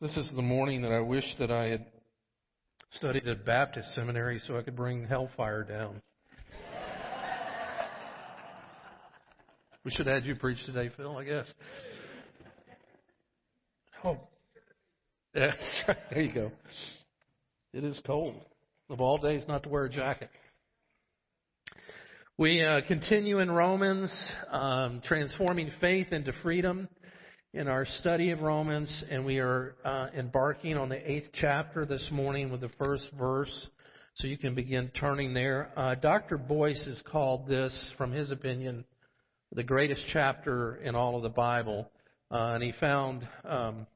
This is the morning that I wish that I had studied at Baptist seminary so I could bring hellfire down. we should have had you preach today, Phil, I guess. Oh, that's right. There you go. It is cold. Of all days, not to wear a jacket. We uh, continue in Romans, um, transforming faith into freedom in our study of Romans, and we are uh, embarking on the eighth chapter this morning with the first verse. So you can begin turning there. Uh, Dr. Boice has called this, from his opinion, the greatest chapter in all of the Bible. Uh, and he found um,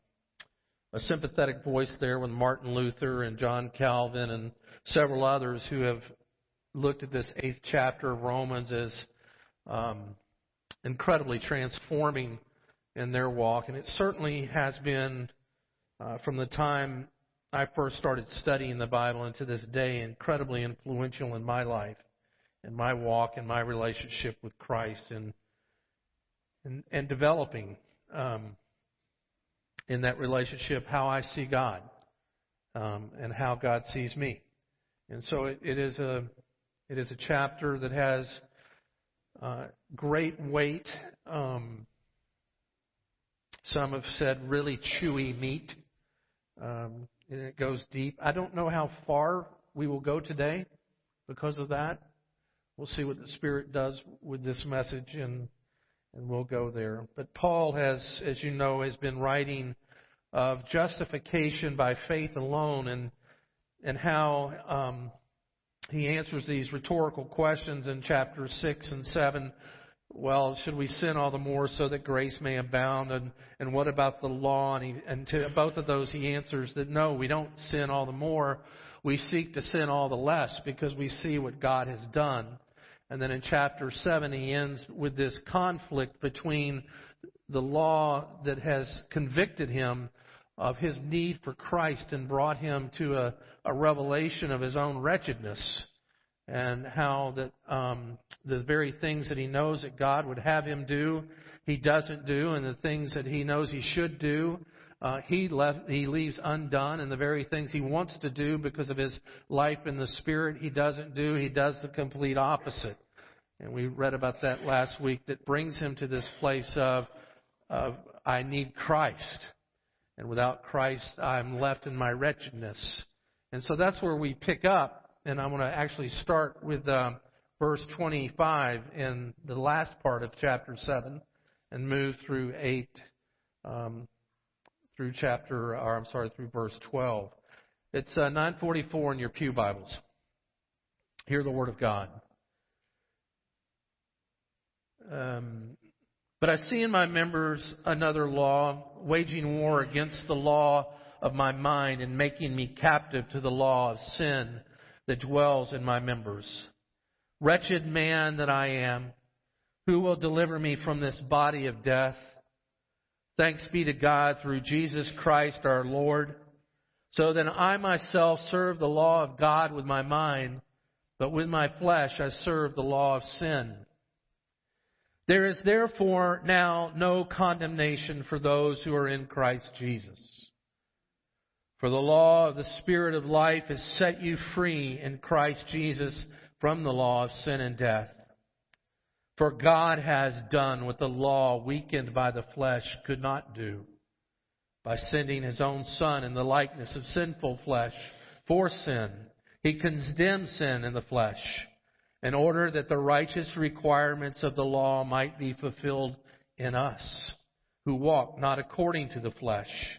a sympathetic voice there with Martin Luther and John Calvin and several others who have looked at this eighth chapter of Romans as um, incredibly transforming in their walk. And it certainly has been, uh, from the time I first started studying the Bible and to this day, incredibly influential in my life, in my walk, in my relationship with Christ, and and, and developing um, in that relationship how I see God um, and how God sees me. And so it, it is a it is a chapter that has uh, great weight. Um, some have said really chewy meat. Um, and it goes deep. I don't know how far we will go today because of that. We'll see what the Spirit does with this message, and and we'll go there. But Paul has, as you know, has been writing of justification by faith alone, and and how um, he answers these rhetorical questions in chapters six and seven well, should we sin all the more so that grace may abound? And, and what about the law? And, he, and to both of those, he answers that no, we don't sin all the more. We seek to sin all the less because we see what God has done. And then in chapter 7, he ends with this conflict between the law that has convicted him of his need for Christ and brought him to a, a revelation of his own wretchedness and how that um, the very things that he knows that God would have him do, he doesn't do, and the things that he knows he should do, uh, he left, he leaves undone, and the very things he wants to do because of his life in the Spirit, he doesn't do. He does the complete opposite, and we read about that last week. That brings him to this place of, of I need Christ, and without Christ, I'm left in my wretchedness. And so that's where we pick up and I'm going to actually start with uh, verse 25 in the last part of chapter 7 and move through 8 um, through chapter, or I'm sorry, through verse 12. It's uh, 944 in your Pew Bibles. Hear the Word of God. Um, but I see in my members another law, waging war against the law of my mind and making me captive to the law of sin that dwells in my members. Wretched man that I am, who will deliver me from this body of death? Thanks be to God through Jesus Christ our Lord. So then I myself serve the law of God with my mind, but with my flesh I serve the law of sin. There is therefore now no condemnation for those who are in Christ Jesus. For the law of the Spirit of life has set you free in Christ Jesus from the law of sin and death. For God has done what the law, weakened by the flesh, could not do by sending his own Son in the likeness of sinful flesh for sin. He condemned sin in the flesh in order that the righteous requirements of the law might be fulfilled in us who walk not according to the flesh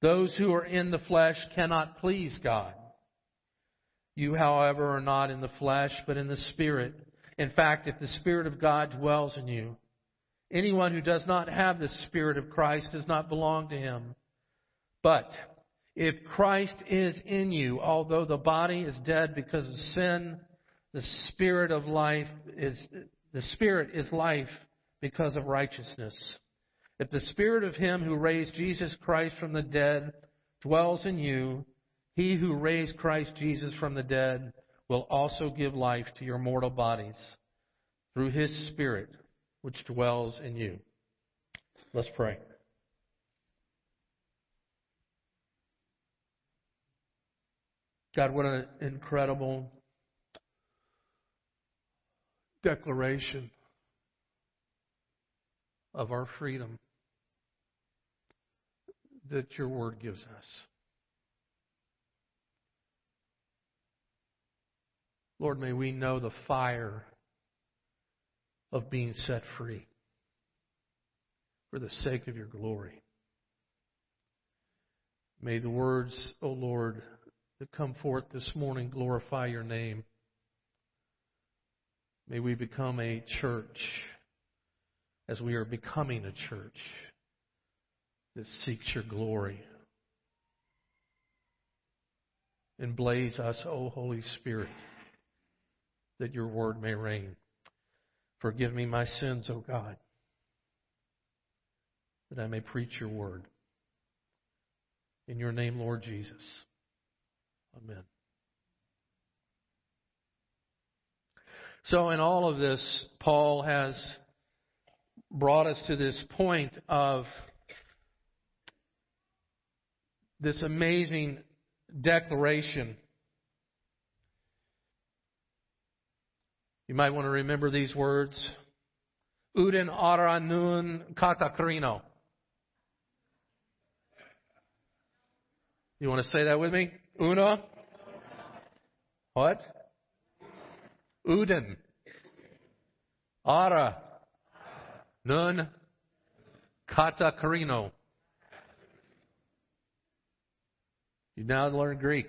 Those who are in the flesh cannot please God. You, however, are not in the flesh, but in the Spirit. In fact, if the Spirit of God dwells in you, anyone who does not have the Spirit of Christ does not belong to him. But if Christ is in you, although the body is dead because of sin, the spirit of life is the spirit is life because of righteousness. If the spirit of him who raised Jesus Christ from the dead dwells in you, he who raised Christ Jesus from the dead will also give life to your mortal bodies through his spirit which dwells in you. Let's pray. God, what an incredible declaration of our freedom that your word gives us. Lord, may we know the fire of being set free for the sake of your glory. May the words, O Lord, that come forth this morning glorify your name. May we become a church as we are becoming a church that seeks your glory. And blaze us, O Holy Spirit, that your word may reign. Forgive me my sins, O God, that I may preach your word. In your name, Lord Jesus. Amen. So, in all of this, Paul has brought us to this point of this amazing declaration. You might want to remember these words. Uden ara nun katakrino. You want to say that with me? Una? What? Uden. Ara. Nun. Katakrino. You now learn Greek.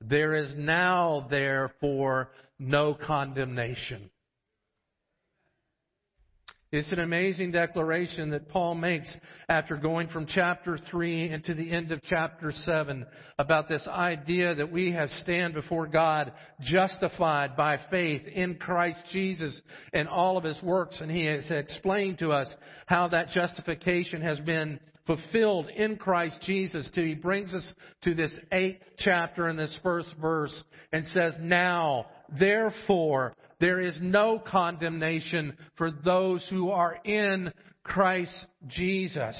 There is now, therefore, no condemnation. It's an amazing declaration that Paul makes after going from chapter 3 into the end of chapter 7 about this idea that we have stand before God justified by faith in Christ Jesus and all of his works. And he has explained to us how that justification has been fulfilled in Christ Jesus. He brings us to this eighth chapter in this first verse and says, Now, therefore, there is no condemnation for those who are in Christ Jesus.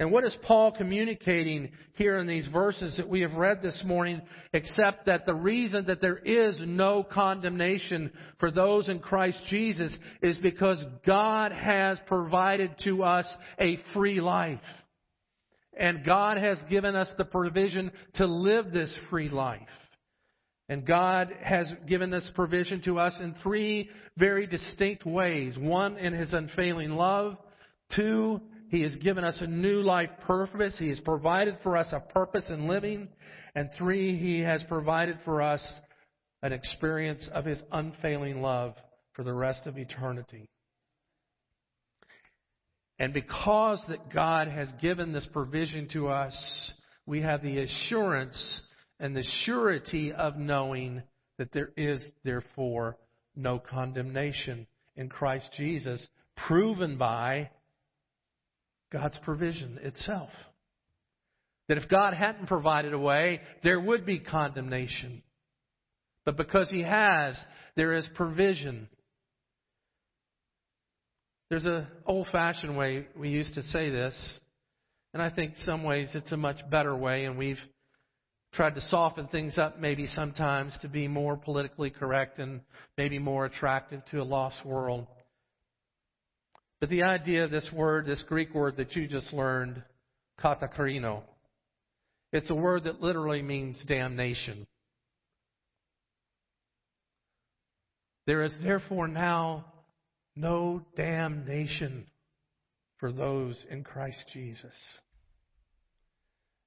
And what is Paul communicating here in these verses that we have read this morning, except that the reason that there is no condemnation for those in Christ Jesus is because God has provided to us a free life. And God has given us the provision to live this free life. And God has given this provision to us in three very distinct ways. One, in His unfailing love. Two, He has given us a new life purpose. He has provided for us a purpose in living. And three, He has provided for us an experience of His unfailing love for the rest of eternity. And because that God has given this provision to us, we have the assurance and the surety of knowing that there is therefore no condemnation in Christ Jesus, proven by God's provision itself. That if God hadn't provided a way, there would be condemnation. But because He has, there is provision. There's an old fashioned way we used to say this, and I think some ways it's a much better way, and we've tried to soften things up maybe sometimes to be more politically correct and maybe more attractive to a lost world. But the idea of this word, this Greek word that you just learned, katakarino, it's a word that literally means damnation. There is therefore now no damnation for those in Christ Jesus.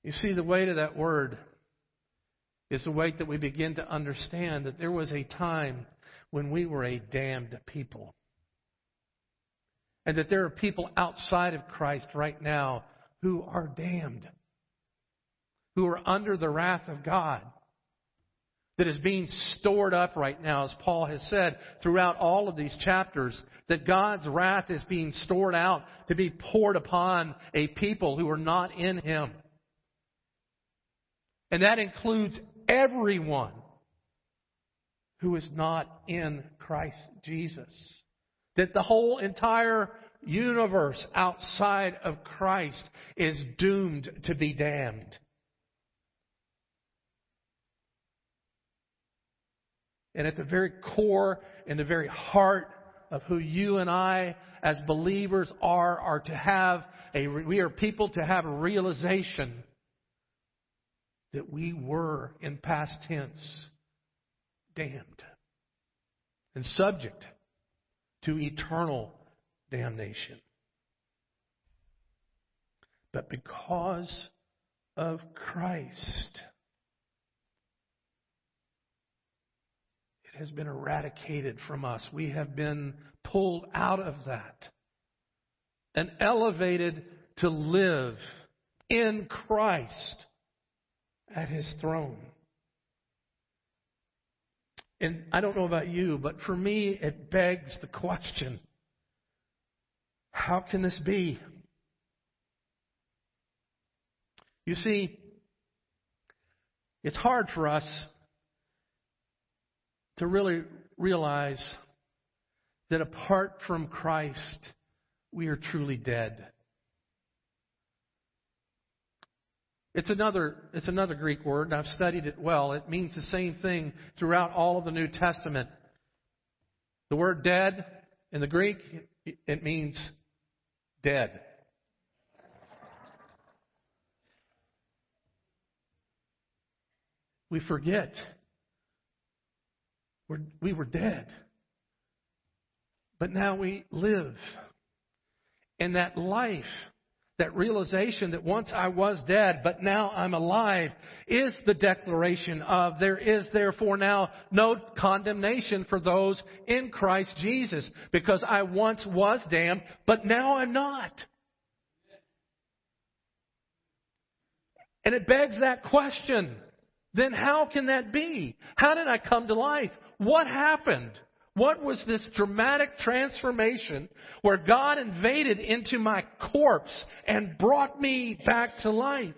You see, the weight of that word is the way that we begin to understand that there was a time when we were a damned people. And that there are people outside of Christ right now who are damned, who are under the wrath of God that is being stored up right now, as Paul has said throughout all of these chapters, that God's wrath is being stored out to be poured upon a people who are not in Him. And that includes everyone who is not in Christ Jesus. That the whole entire universe outside of Christ is doomed to be damned. And at the very core and the very heart of who you and I as believers are, are to have a, we are people to have a realization that we were in past tense damned and subject to eternal damnation. But because of Christ, it has been eradicated from us. We have been pulled out of that and elevated to live in Christ at his throne. And I don't know about you, but for me, it begs the question how can this be? You see, it's hard for us to really realize that apart from Christ, we are truly dead. It's another, it's another Greek word, I've studied it well. It means the same thing throughout all of the New Testament. The word dead in the Greek, it means dead. We forget we're, we were dead. But now we live. And that life that realization that once I was dead, but now I'm alive, is the declaration of there is therefore now no condemnation for those in Christ Jesus, because I once was damned, but now I'm not. And it begs that question. Then how can that be? How did I come to life? What happened? What was this dramatic transformation where God invaded into my corpse and brought me back to life?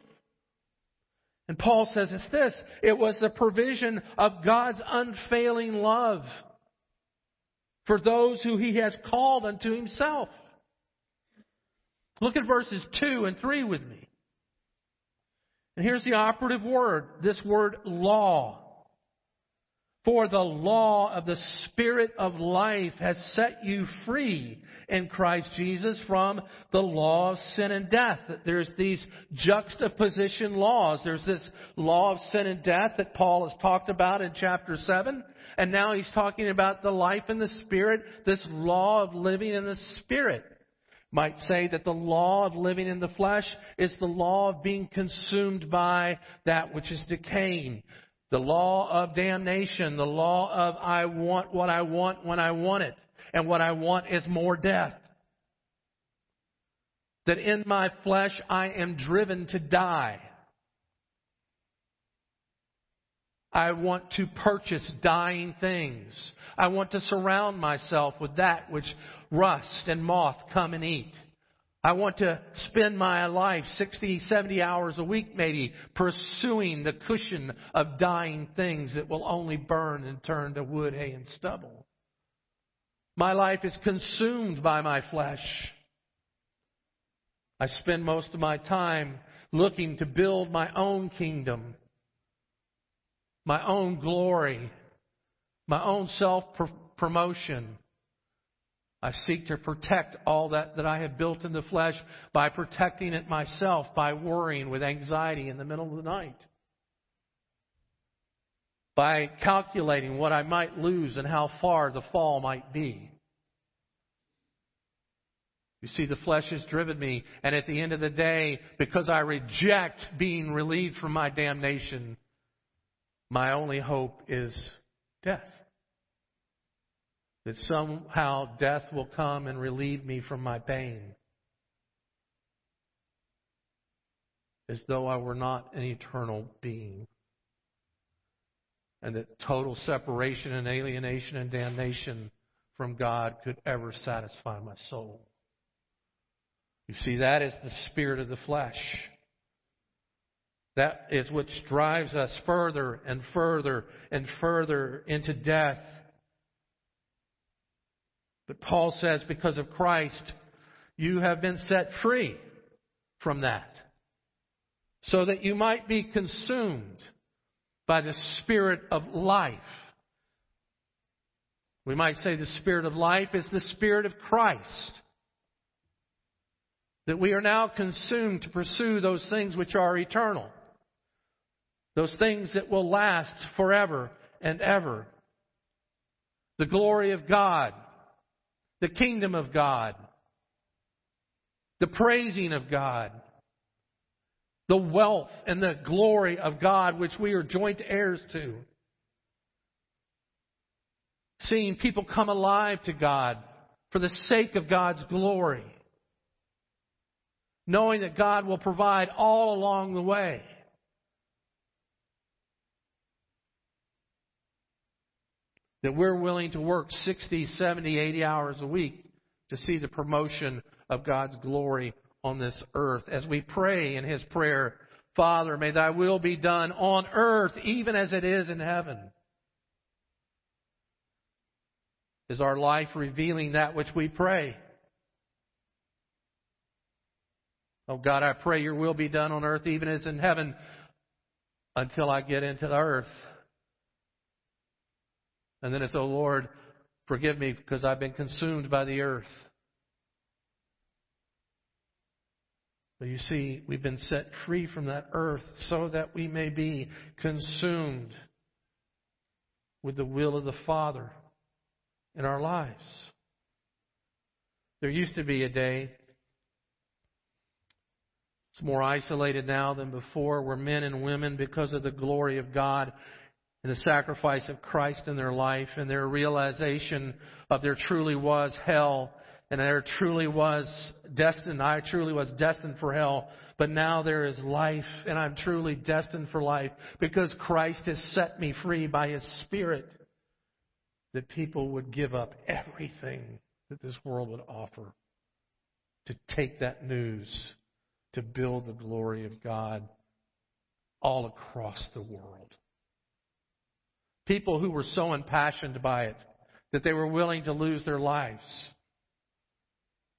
And Paul says it's this it was the provision of God's unfailing love for those who he has called unto himself. Look at verses 2 and 3 with me. And here's the operative word this word law. For the law of the Spirit of life has set you free in Christ Jesus from the law of sin and death. There's these juxtaposition laws. There's this law of sin and death that Paul has talked about in chapter 7. And now he's talking about the life in the Spirit, this law of living in the Spirit. Might say that the law of living in the flesh is the law of being consumed by that which is decaying. The law of damnation, the law of I want what I want when I want it, and what I want is more death. That in my flesh I am driven to die. I want to purchase dying things. I want to surround myself with that which rust and moth come and eat. I want to spend my life 60, 70 hours a week maybe pursuing the cushion of dying things that will only burn and turn to wood, hay, and stubble. My life is consumed by my flesh. I spend most of my time looking to build my own kingdom, my own glory, my own self promotion I seek to protect all that, that I have built in the flesh by protecting it myself, by worrying with anxiety in the middle of the night, by calculating what I might lose and how far the fall might be. You see, the flesh has driven me, and at the end of the day, because I reject being relieved from my damnation, my only hope is death that somehow death will come and relieve me from my pain. as though I were not an eternal being. And that total separation and alienation and damnation from God could ever satisfy my soul. You see, that is the spirit of the flesh. That is which drives us further and further and further into death. But Paul says, because of Christ, you have been set free from that. So that you might be consumed by the Spirit of life. We might say the Spirit of life is the Spirit of Christ. That we are now consumed to pursue those things which are eternal. Those things that will last forever and ever. The glory of God. The kingdom of God. The praising of God. The wealth and the glory of God which we are joint heirs to. Seeing people come alive to God for the sake of God's glory. Knowing that God will provide all along the way. That we're willing to work 60, 70, 80 hours a week to see the promotion of God's glory on this earth. As we pray in His prayer, Father, may thy will be done on earth even as it is in heaven. Is our life revealing that which we pray? Oh God, I pray your will be done on earth even as in heaven until I get into the earth. And then it's, oh Lord, forgive me because I've been consumed by the earth. But you see, we've been set free from that earth so that we may be consumed with the will of the Father in our lives. There used to be a day, it's more isolated now than before, where men and women, because of the glory of God, and the sacrifice of Christ in their life and their realization of there truly was hell and there truly was destined, I truly was destined for hell, but now there is life and I'm truly destined for life because Christ has set me free by His Spirit that people would give up everything that this world would offer to take that news to build the glory of God all across the world. People who were so impassioned by it that they were willing to lose their lives.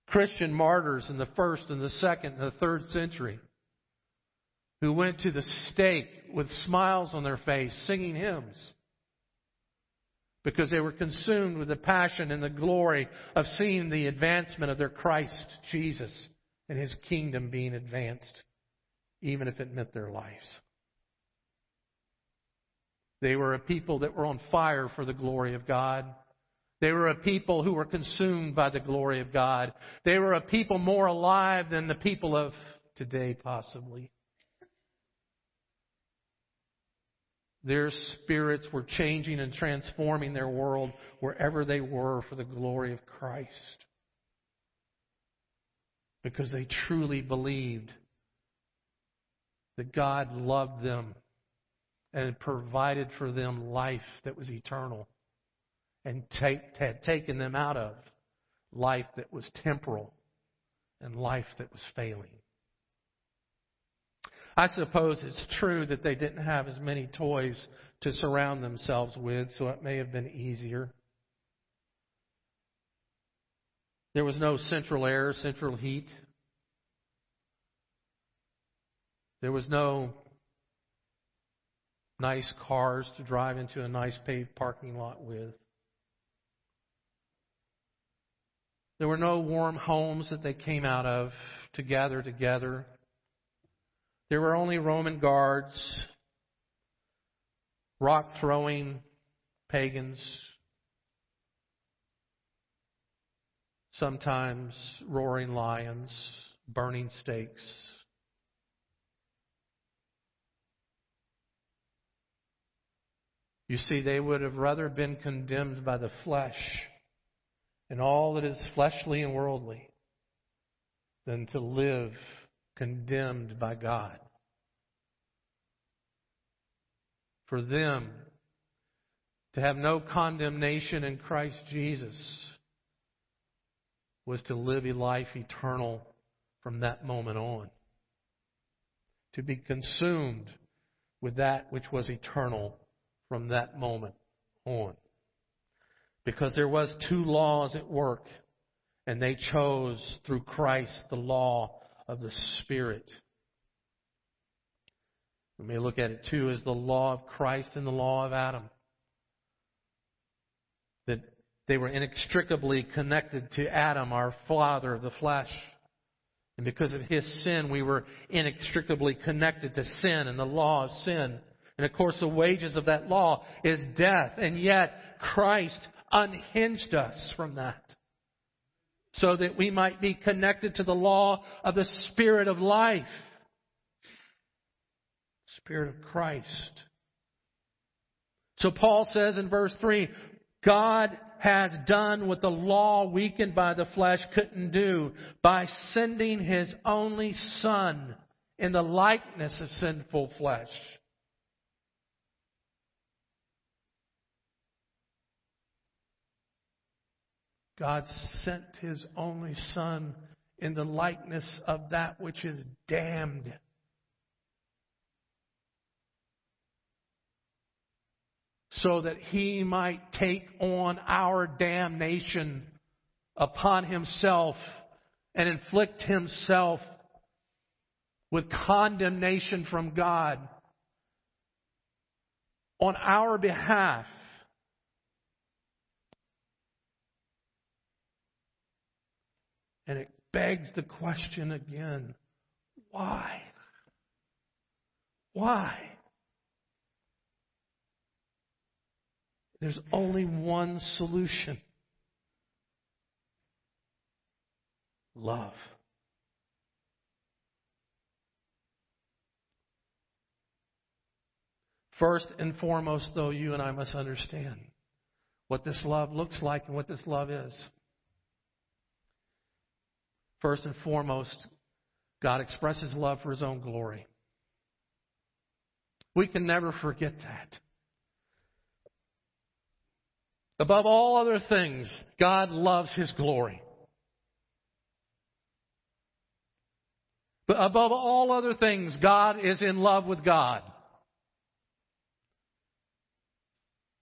Christian martyrs in the first and the second and the third century who went to the stake with smiles on their face singing hymns because they were consumed with the passion and the glory of seeing the advancement of their Christ Jesus and his kingdom being advanced, even if it meant their lives. They were a people that were on fire for the glory of God. They were a people who were consumed by the glory of God. They were a people more alive than the people of today, possibly. Their spirits were changing and transforming their world wherever they were for the glory of Christ. Because they truly believed that God loved them and provided for them life that was eternal and take, had taken them out of life that was temporal and life that was failing. I suppose it's true that they didn't have as many toys to surround themselves with, so it may have been easier. There was no central air, central heat. There was no nice cars to drive into a nice paved parking lot with. There were no warm homes that they came out of to gather together. There were only Roman guards, rock throwing pagans, sometimes roaring lions, burning stakes. You see, they would have rather been condemned by the flesh and all that is fleshly and worldly than to live condemned by God. For them, to have no condemnation in Christ Jesus was to live a life eternal from that moment on. To be consumed with that which was eternal from that moment on. Because there was two laws at work, and they chose through Christ the law of the Spirit. We may look at it too as the law of Christ and the law of Adam. That they were inextricably connected to Adam, our father of the flesh. And because of his sin, we were inextricably connected to sin and the law of sin. And of course, the wages of that law is death. And yet, Christ unhinged us from that. So that we might be connected to the law of the Spirit of life. Spirit of Christ. So Paul says in verse 3, God has done what the law weakened by the flesh couldn't do by sending his only son in the likeness of sinful flesh. God sent his only son in the likeness of that which is damned. So that he might take on our damnation upon himself and inflict himself with condemnation from God on our behalf And it begs the question again why? Why? There's only one solution love. First and foremost, though, you and I must understand what this love looks like and what this love is. First and foremost, God expresses love for His own glory. We can never forget that. Above all other things, God loves His glory. But above all other things, God is in love with God.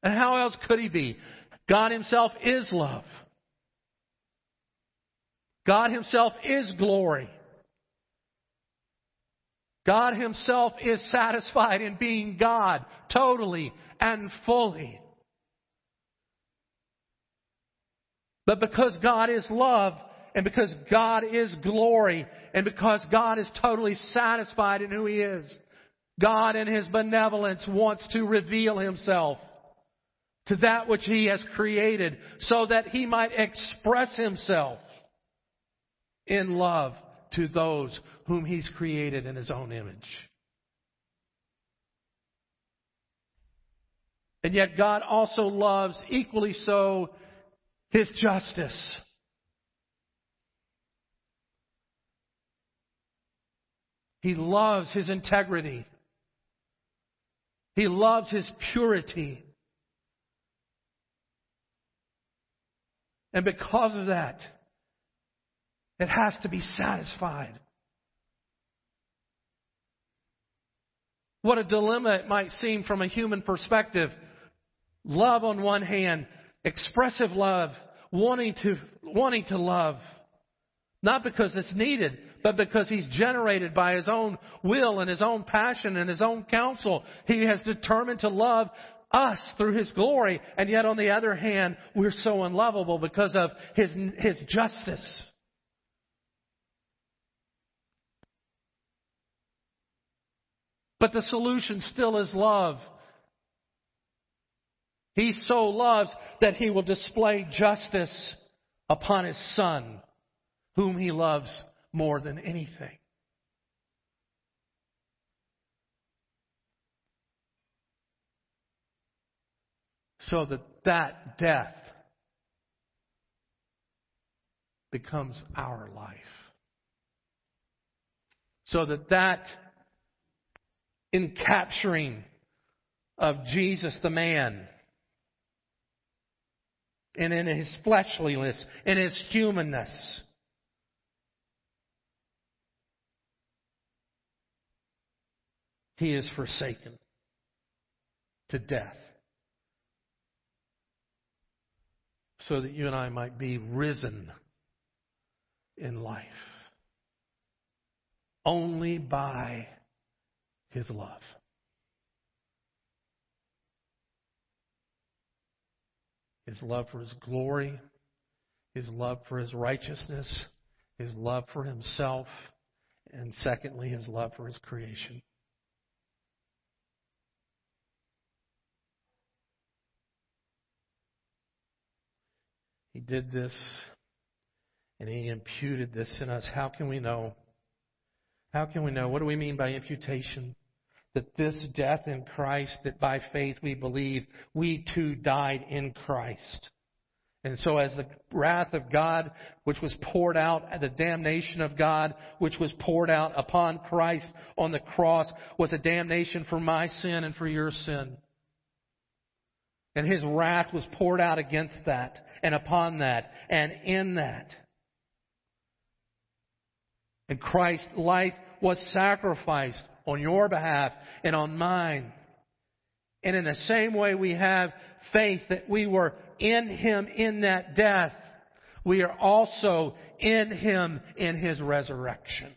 And how else could He be? God Himself is love. God Himself is glory. God Himself is satisfied in being God totally and fully. But because God is love, and because God is glory, and because God is totally satisfied in who He is, God in His benevolence wants to reveal Himself to that which He has created so that He might express Himself in love to those whom He's created in His own image. And yet God also loves equally so His justice. He loves His integrity. He loves His purity. And because of that, it has to be satisfied. What a dilemma it might seem from a human perspective. Love on one hand, expressive love, wanting to, wanting to love. Not because it's needed, but because he's generated by his own will and his own passion and his own counsel. He has determined to love us through his glory, and yet on the other hand, we're so unlovable because of his, his justice. But the solution still is love. He so loves that he will display justice upon his son, whom he loves more than anything. So that that death becomes our life. So that that in capturing of Jesus the man. And in his fleshliness, in his humanness. He is forsaken to death. So that you and I might be risen in life. Only by his love. His love for His glory, His love for His righteousness, His love for Himself, and secondly, His love for His creation. He did this and He imputed this in us. How can we know? How can we know? What do we mean by imputation? That this death in Christ, that by faith we believe, we too died in Christ. And so as the wrath of God, which was poured out, the damnation of God, which was poured out upon Christ on the cross, was a damnation for my sin and for your sin. And his wrath was poured out against that, and upon that, and in that. And Christ's life was sacrificed on your behalf and on mine. And in the same way we have faith that we were in Him in that death, we are also in Him in His resurrection.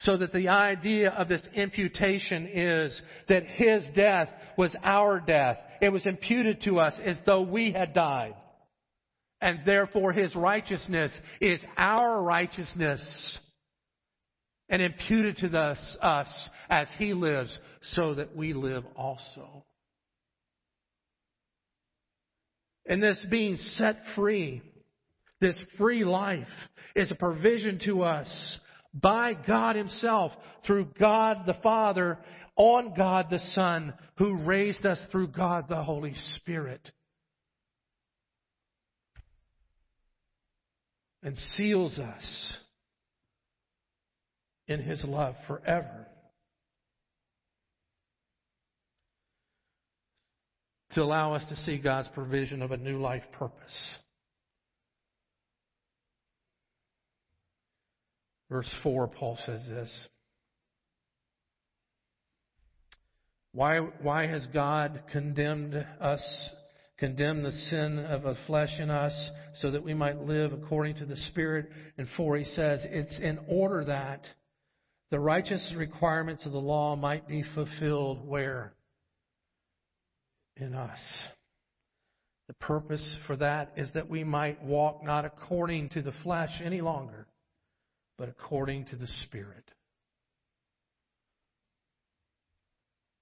So that the idea of this imputation is that His death was our death. It was imputed to us as though we had died. And therefore His righteousness is our righteousness and imputed to us, us as He lives so that we live also. And this being set free, this free life is a provision to us by God Himself through God the Father on God the Son who raised us through God the Holy Spirit. And seals us in His love forever. To allow us to see God's provision of a new life purpose. Verse 4, Paul says this. Why, why has God condemned us, condemned the sin of the flesh in us so that we might live according to the Spirit? And 4, he says, it's in order that the righteous requirements of the law might be fulfilled where? In us. The purpose for that is that we might walk not according to the flesh any longer, but according to the Spirit.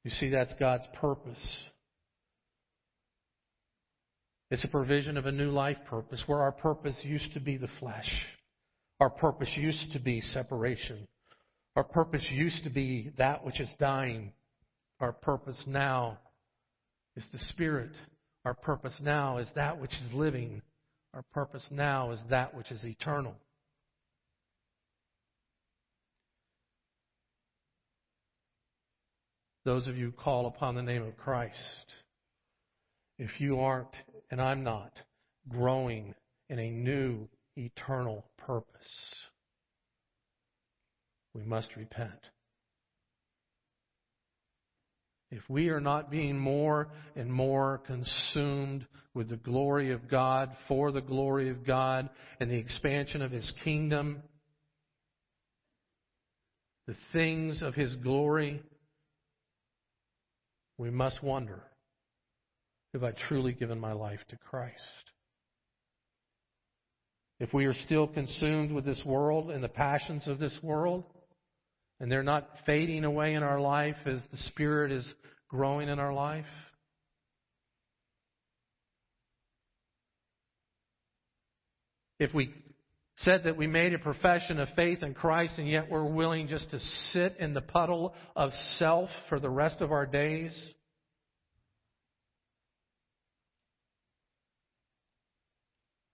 You see, that's God's purpose. It's a provision of a new life purpose where our purpose used to be the flesh. Our purpose used to be separation. Our purpose used to be that which is dying. Our purpose now is the Spirit. Our purpose now is that which is living. Our purpose now is that which is eternal. Those of you who call upon the name of Christ, if you aren't, and I'm not, growing in a new eternal purpose, we must repent. If we are not being more and more consumed with the glory of God, for the glory of God, and the expansion of His kingdom, the things of His glory, we must wonder have I truly given my life to Christ? If we are still consumed with this world and the passions of this world, and they're not fading away in our life as the Spirit is growing in our life? If we said that we made a profession of faith in Christ and yet we're willing just to sit in the puddle of self for the rest of our days,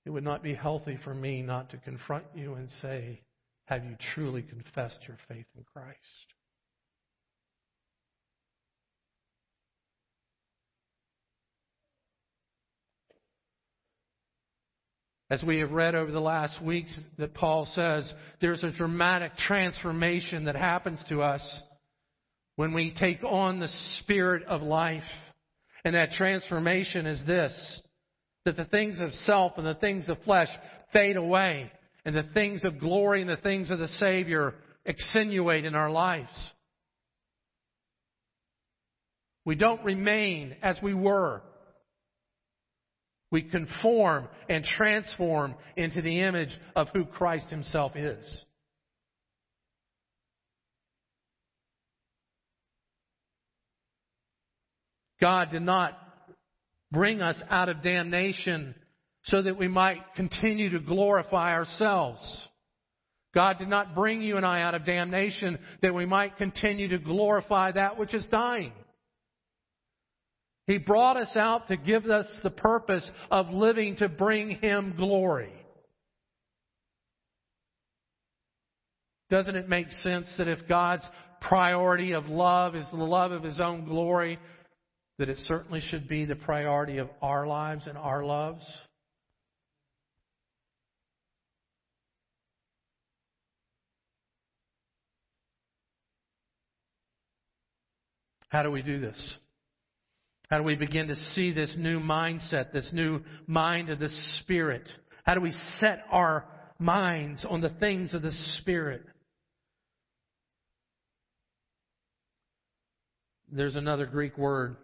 It would not be healthy for me not to confront you and say, Have you truly confessed your faith in Christ? As we have read over the last weeks, that Paul says there's a dramatic transformation that happens to us when we take on the spirit of life. And that transformation is this that the things of self and the things of flesh fade away, and the things of glory and the things of the Savior extenuate in our lives. We don't remain as we were. We conform and transform into the image of who Christ Himself is. God did not bring us out of damnation so that we might continue to glorify ourselves. God did not bring you and I out of damnation that we might continue to glorify that which is dying. He brought us out to give us the purpose of living to bring Him glory. Doesn't it make sense that if God's priority of love is the love of His own glory, that it certainly should be the priority of our lives and our loves? How do we do this? How do we begin to see this new mindset, this new mind of the Spirit? How do we set our minds on the things of the Spirit? There's another Greek word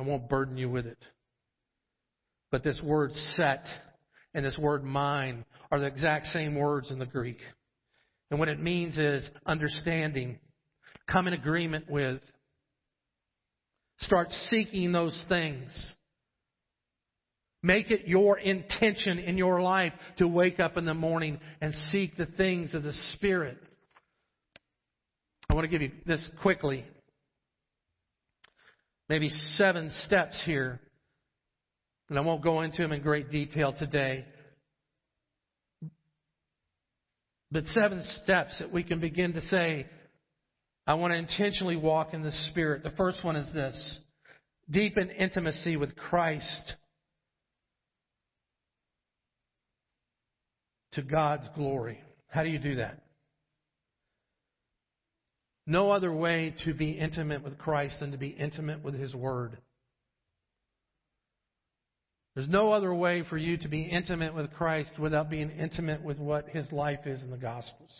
I won't burden you with it. But this word set and this word mind are the exact same words in the Greek. And what it means is understanding, come in agreement with, start seeking those things. Make it your intention in your life to wake up in the morning and seek the things of the Spirit. I want to give you this quickly maybe seven steps here. And I won't go into them in great detail today. But seven steps that we can begin to say, I want to intentionally walk in the Spirit. The first one is this deepen intimacy with Christ to God's glory. How do you do that? No other way to be intimate with Christ than to be intimate with His Word. There's no other way for you to be intimate with Christ without being intimate with what His life is in the Gospels.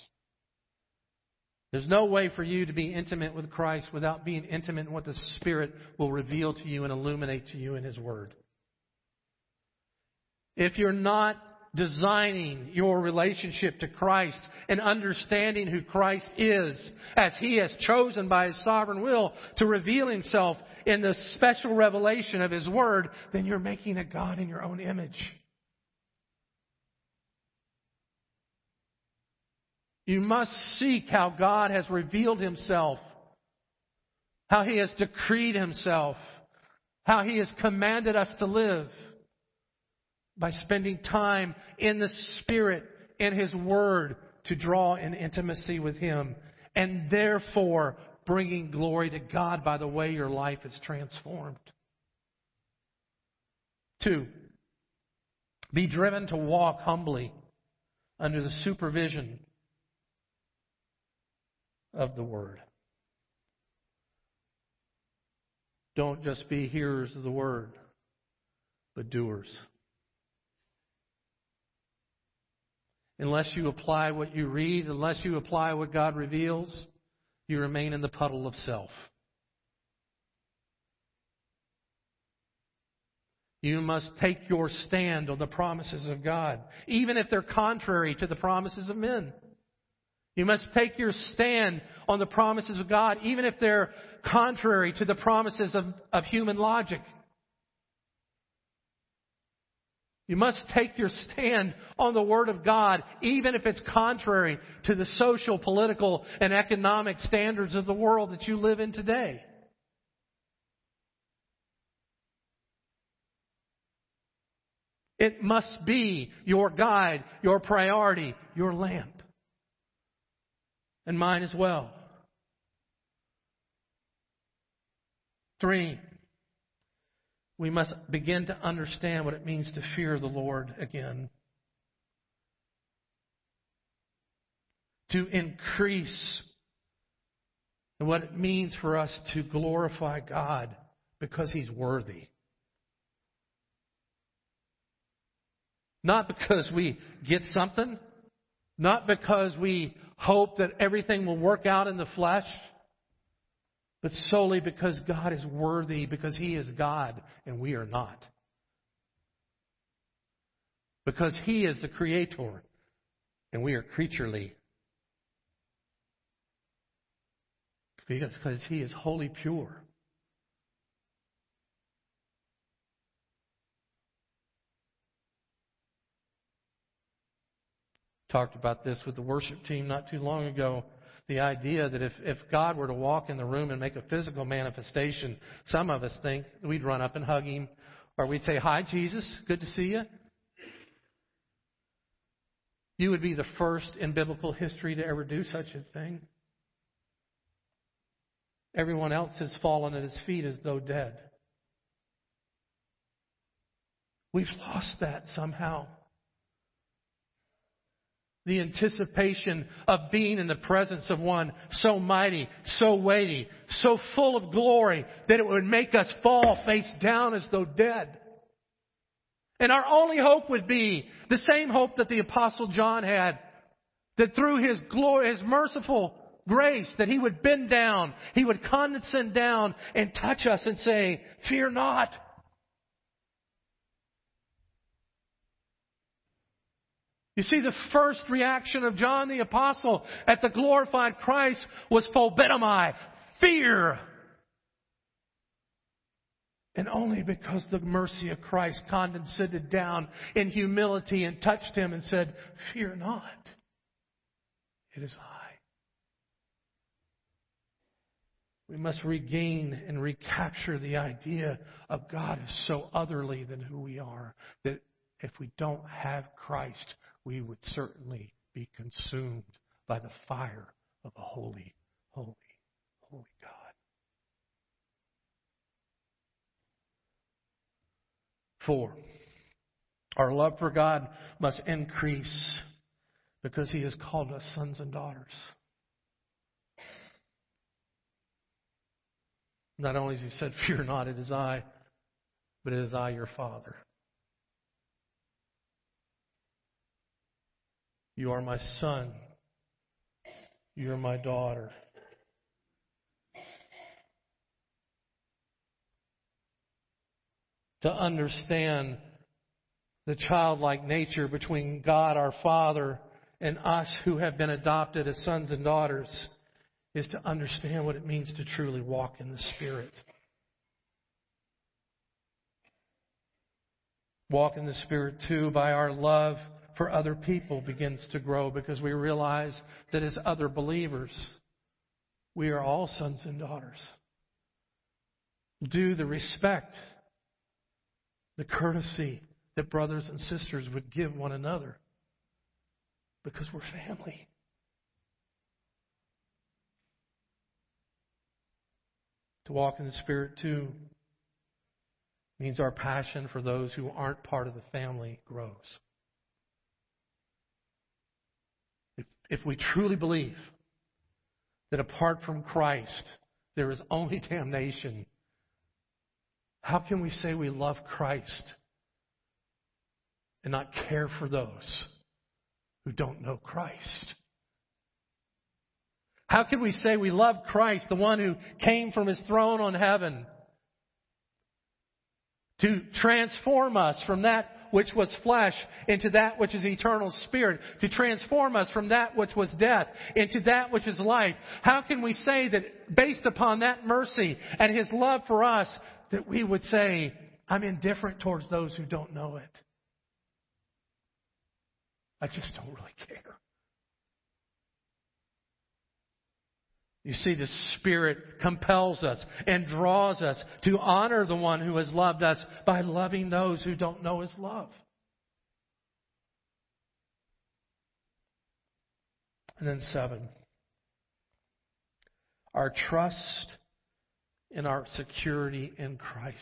There's no way for you to be intimate with Christ without being intimate in what the Spirit will reveal to you and illuminate to you in His Word. If you're not designing your relationship to Christ and understanding who Christ is as He has chosen by His sovereign will to reveal Himself in the special revelation of His Word, then you're making a God in your own image. You must seek how God has revealed Himself, how He has decreed Himself, how He has commanded us to live by spending time in the Spirit, in His Word, to draw in intimacy with Him, and therefore bringing glory to God by the way your life is transformed. Two, be driven to walk humbly under the supervision of the Word. Don't just be hearers of the Word, but doers. Unless you apply what you read, unless you apply what God reveals, you remain in the puddle of self. You must take your stand on the promises of God, even if they're contrary to the promises of men. You must take your stand on the promises of God, even if they're contrary to the promises of, of human logic. You must take your stand on the Word of God, even if it's contrary to the social, political, and economic standards of the world that you live in today. It must be your guide, your priority, your lamp. And mine as well. Three, we must begin to understand what it means to fear the Lord again. To increase and what it means for us to glorify God because He's worthy. Not because we get something, not because we hope that everything will work out in the flesh but solely because God is worthy, because He is God and we are not. Because He is the Creator and we are creaturely. Because He is wholly pure. Talked about this with the worship team not too long ago. The idea that if, if God were to walk in the room and make a physical manifestation, some of us think we'd run up and hug him, or we'd say, Hi, Jesus, good to see you. You would be the first in biblical history to ever do such a thing. Everyone else has fallen at his feet as though dead. We've lost that somehow the anticipation of being in the presence of one so mighty, so weighty, so full of glory that it would make us fall face down as though dead. And our only hope would be the same hope that the apostle John had, that through his glory, his merciful grace, that he would bend down, he would condescend down and touch us and say, fear not. You see, the first reaction of John the Apostle at the glorified Christ was phobeomai, fear. And only because the mercy of Christ condescended down in humility and touched him and said, Fear not. It is I. We must regain and recapture the idea of God as so otherly than who we are that if we don't have Christ, we would certainly be consumed by the fire of a holy, holy, holy God. Four, our love for God must increase because He has called us sons and daughters. Not only has He said, Fear not, it is I, but it is I, your Father. You are my son. You are my daughter. To understand the childlike nature between God our Father and us who have been adopted as sons and daughters is to understand what it means to truly walk in the Spirit. Walk in the Spirit too by our love for other people begins to grow because we realize that as other believers, we are all sons and daughters. Due the respect, the courtesy that brothers and sisters would give one another because we're family. To walk in the Spirit, too, means our passion for those who aren't part of the family grows. If we truly believe that apart from Christ there is only damnation, how can we say we love Christ and not care for those who don't know Christ? How can we say we love Christ, the one who came from his throne on heaven to transform us from that which was flesh into that which is eternal spirit, to transform us from that which was death into that which is life. How can we say that based upon that mercy and His love for us, that we would say, I'm indifferent towards those who don't know it? I just don't really care. You see, the Spirit compels us and draws us to honor the one who has loved us by loving those who don't know His love. And then seven. Our trust in our security in Christ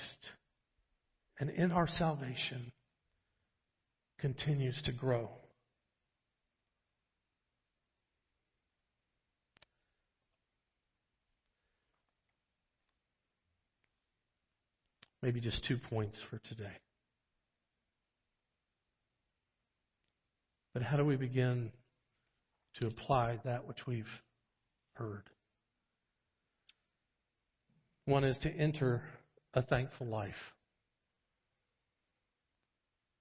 and in our salvation continues to grow. Maybe just two points for today. But how do we begin to apply that which we've heard? One is to enter a thankful life.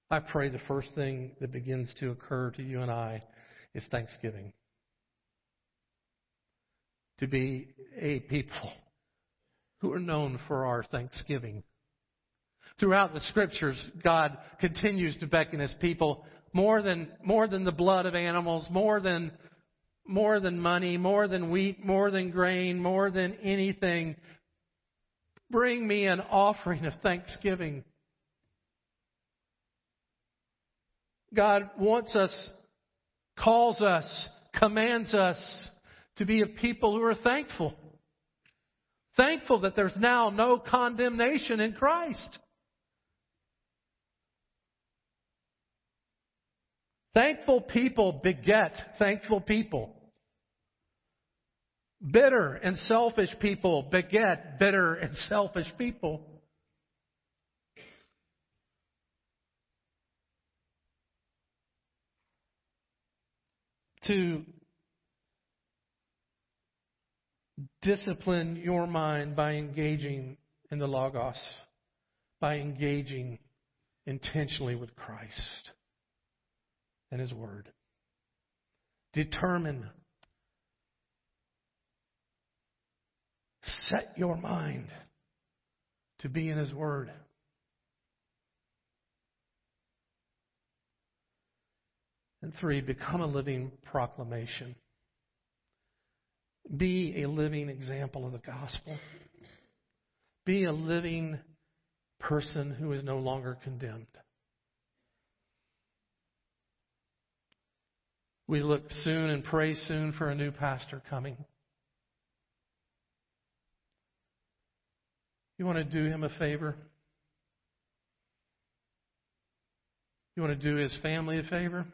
I pray the first thing that begins to occur to you and I is thanksgiving. To be a people who are known for our thanksgiving. Throughout the scriptures, God continues to beckon his people more than, more than the blood of animals, more than, more than money, more than wheat, more than grain, more than anything. Bring me an offering of thanksgiving. God wants us, calls us, commands us to be a people who are thankful. Thankful that there's now no condemnation in Christ. Thankful people beget thankful people. Bitter and selfish people beget bitter and selfish people. To discipline your mind by engaging in the Logos, by engaging intentionally with Christ and His Word. Determine. Set your mind to be in His Word. And three, become a living proclamation. Be a living example of the gospel. Be a living person who is no longer condemned. We look soon and pray soon for a new pastor coming. You want to do him a favor? You want to do his family a favor?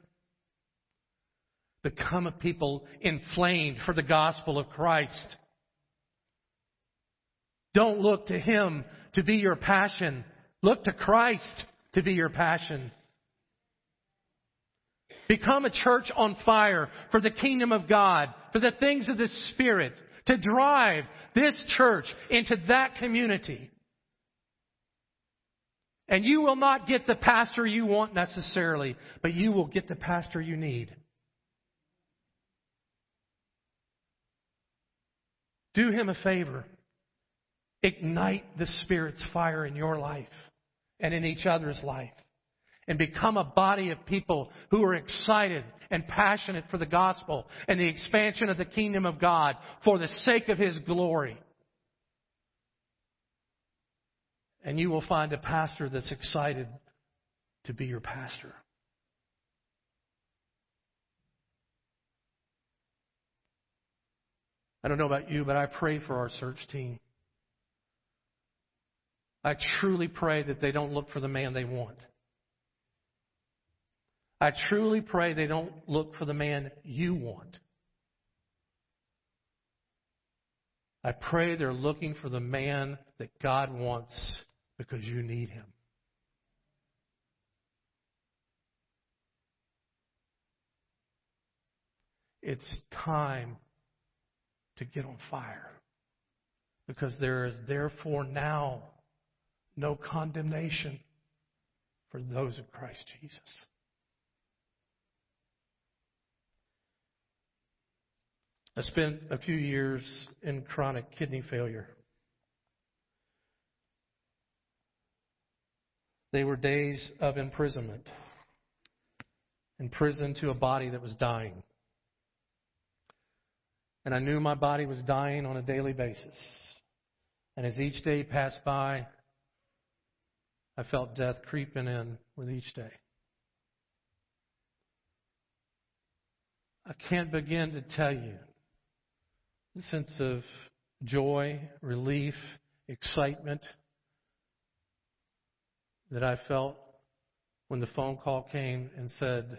Become a people inflamed for the gospel of Christ. Don't look to him to be your passion. Look to Christ to be your passion. Become a church on fire for the kingdom of God, for the things of the Spirit, to drive this church into that community. And you will not get the pastor you want necessarily, but you will get the pastor you need. Do him a favor. Ignite the Spirit's fire in your life and in each other's life and become a body of people who are excited and passionate for the gospel and the expansion of the kingdom of God for the sake of His glory. And you will find a pastor that's excited to be your pastor. I don't know about you, but I pray for our search team. I truly pray that they don't look for the man they want. I truly pray they don't look for the man you want. I pray they're looking for the man that God wants because you need him. It's time to get on fire because there is therefore now no condemnation for those in Christ Jesus. I spent a few years in chronic kidney failure. They were days of imprisonment, imprisoned to a body that was dying. And I knew my body was dying on a daily basis. And as each day passed by, I felt death creeping in with each day. I can't begin to tell you sense of joy, relief, excitement that I felt when the phone call came and said,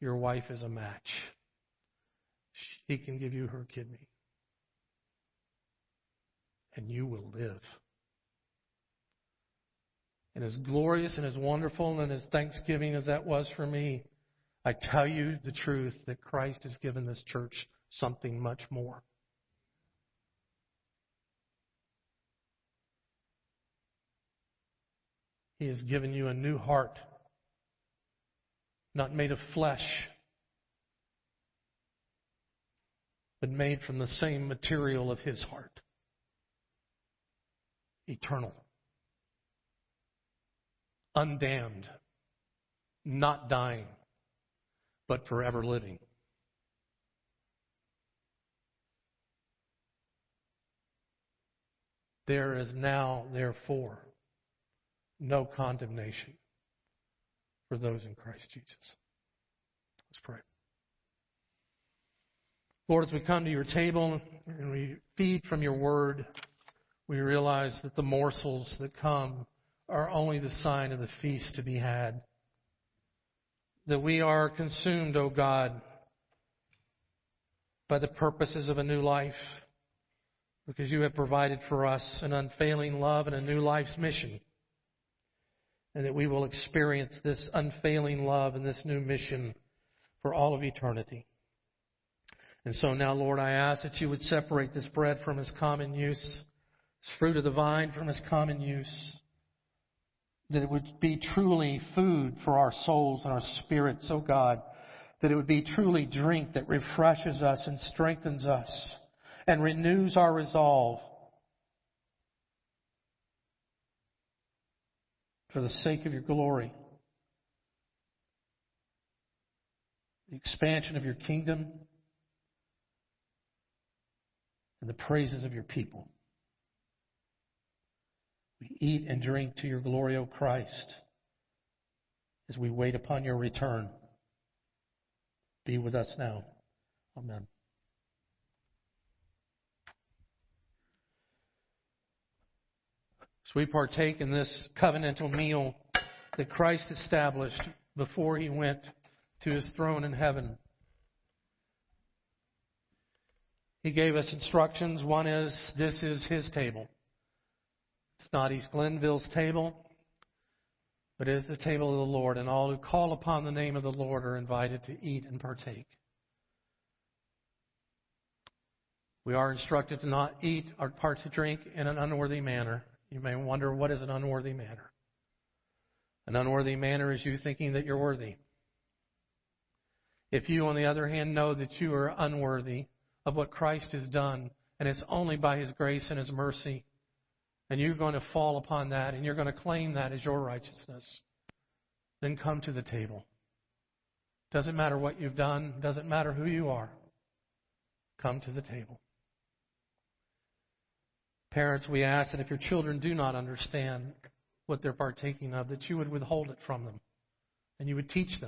Your wife is a match. She can give you her kidney. And you will live. And as glorious and as wonderful and as thanksgiving as that was for me, I tell you the truth that Christ has given this church something much more. He has given you a new heart, not made of flesh, but made from the same material of His heart eternal, undamned, not dying, but forever living. There is now, therefore, no condemnation for those in Christ Jesus. Let's pray. Lord, as we come to your table and we feed from your word, we realize that the morsels that come are only the sign of the feast to be had. That we are consumed, O God, by the purposes of a new life, because you have provided for us an unfailing love and a new life's mission and that we will experience this unfailing love and this new mission for all of eternity. And so now, Lord, I ask that you would separate this bread from its common use, this fruit of the vine from its common use, that it would be truly food for our souls and our spirits, oh God, that it would be truly drink that refreshes us and strengthens us and renews our resolve for the sake of your glory, the expansion of your kingdom, and the praises of your people. We eat and drink to your glory, O Christ, as we wait upon your return. Be with us now. Amen. So we partake in this covenantal meal that Christ established before he went to his throne in heaven. He gave us instructions. One is this is his table. It's not East Glenville's table, but it is the table of the Lord, and all who call upon the name of the Lord are invited to eat and partake. We are instructed to not eat or part to drink in an unworthy manner. You may wonder what is an unworthy manner. An unworthy manner is you thinking that you're worthy. If you, on the other hand, know that you are unworthy of what Christ has done, and it's only by His grace and His mercy, and you're going to fall upon that, and you're going to claim that as your righteousness, then come to the table. Doesn't matter what you've done, doesn't matter who you are. Come to the table. Parents, we ask that if your children do not understand what they're partaking of, that you would withhold it from them and you would teach them.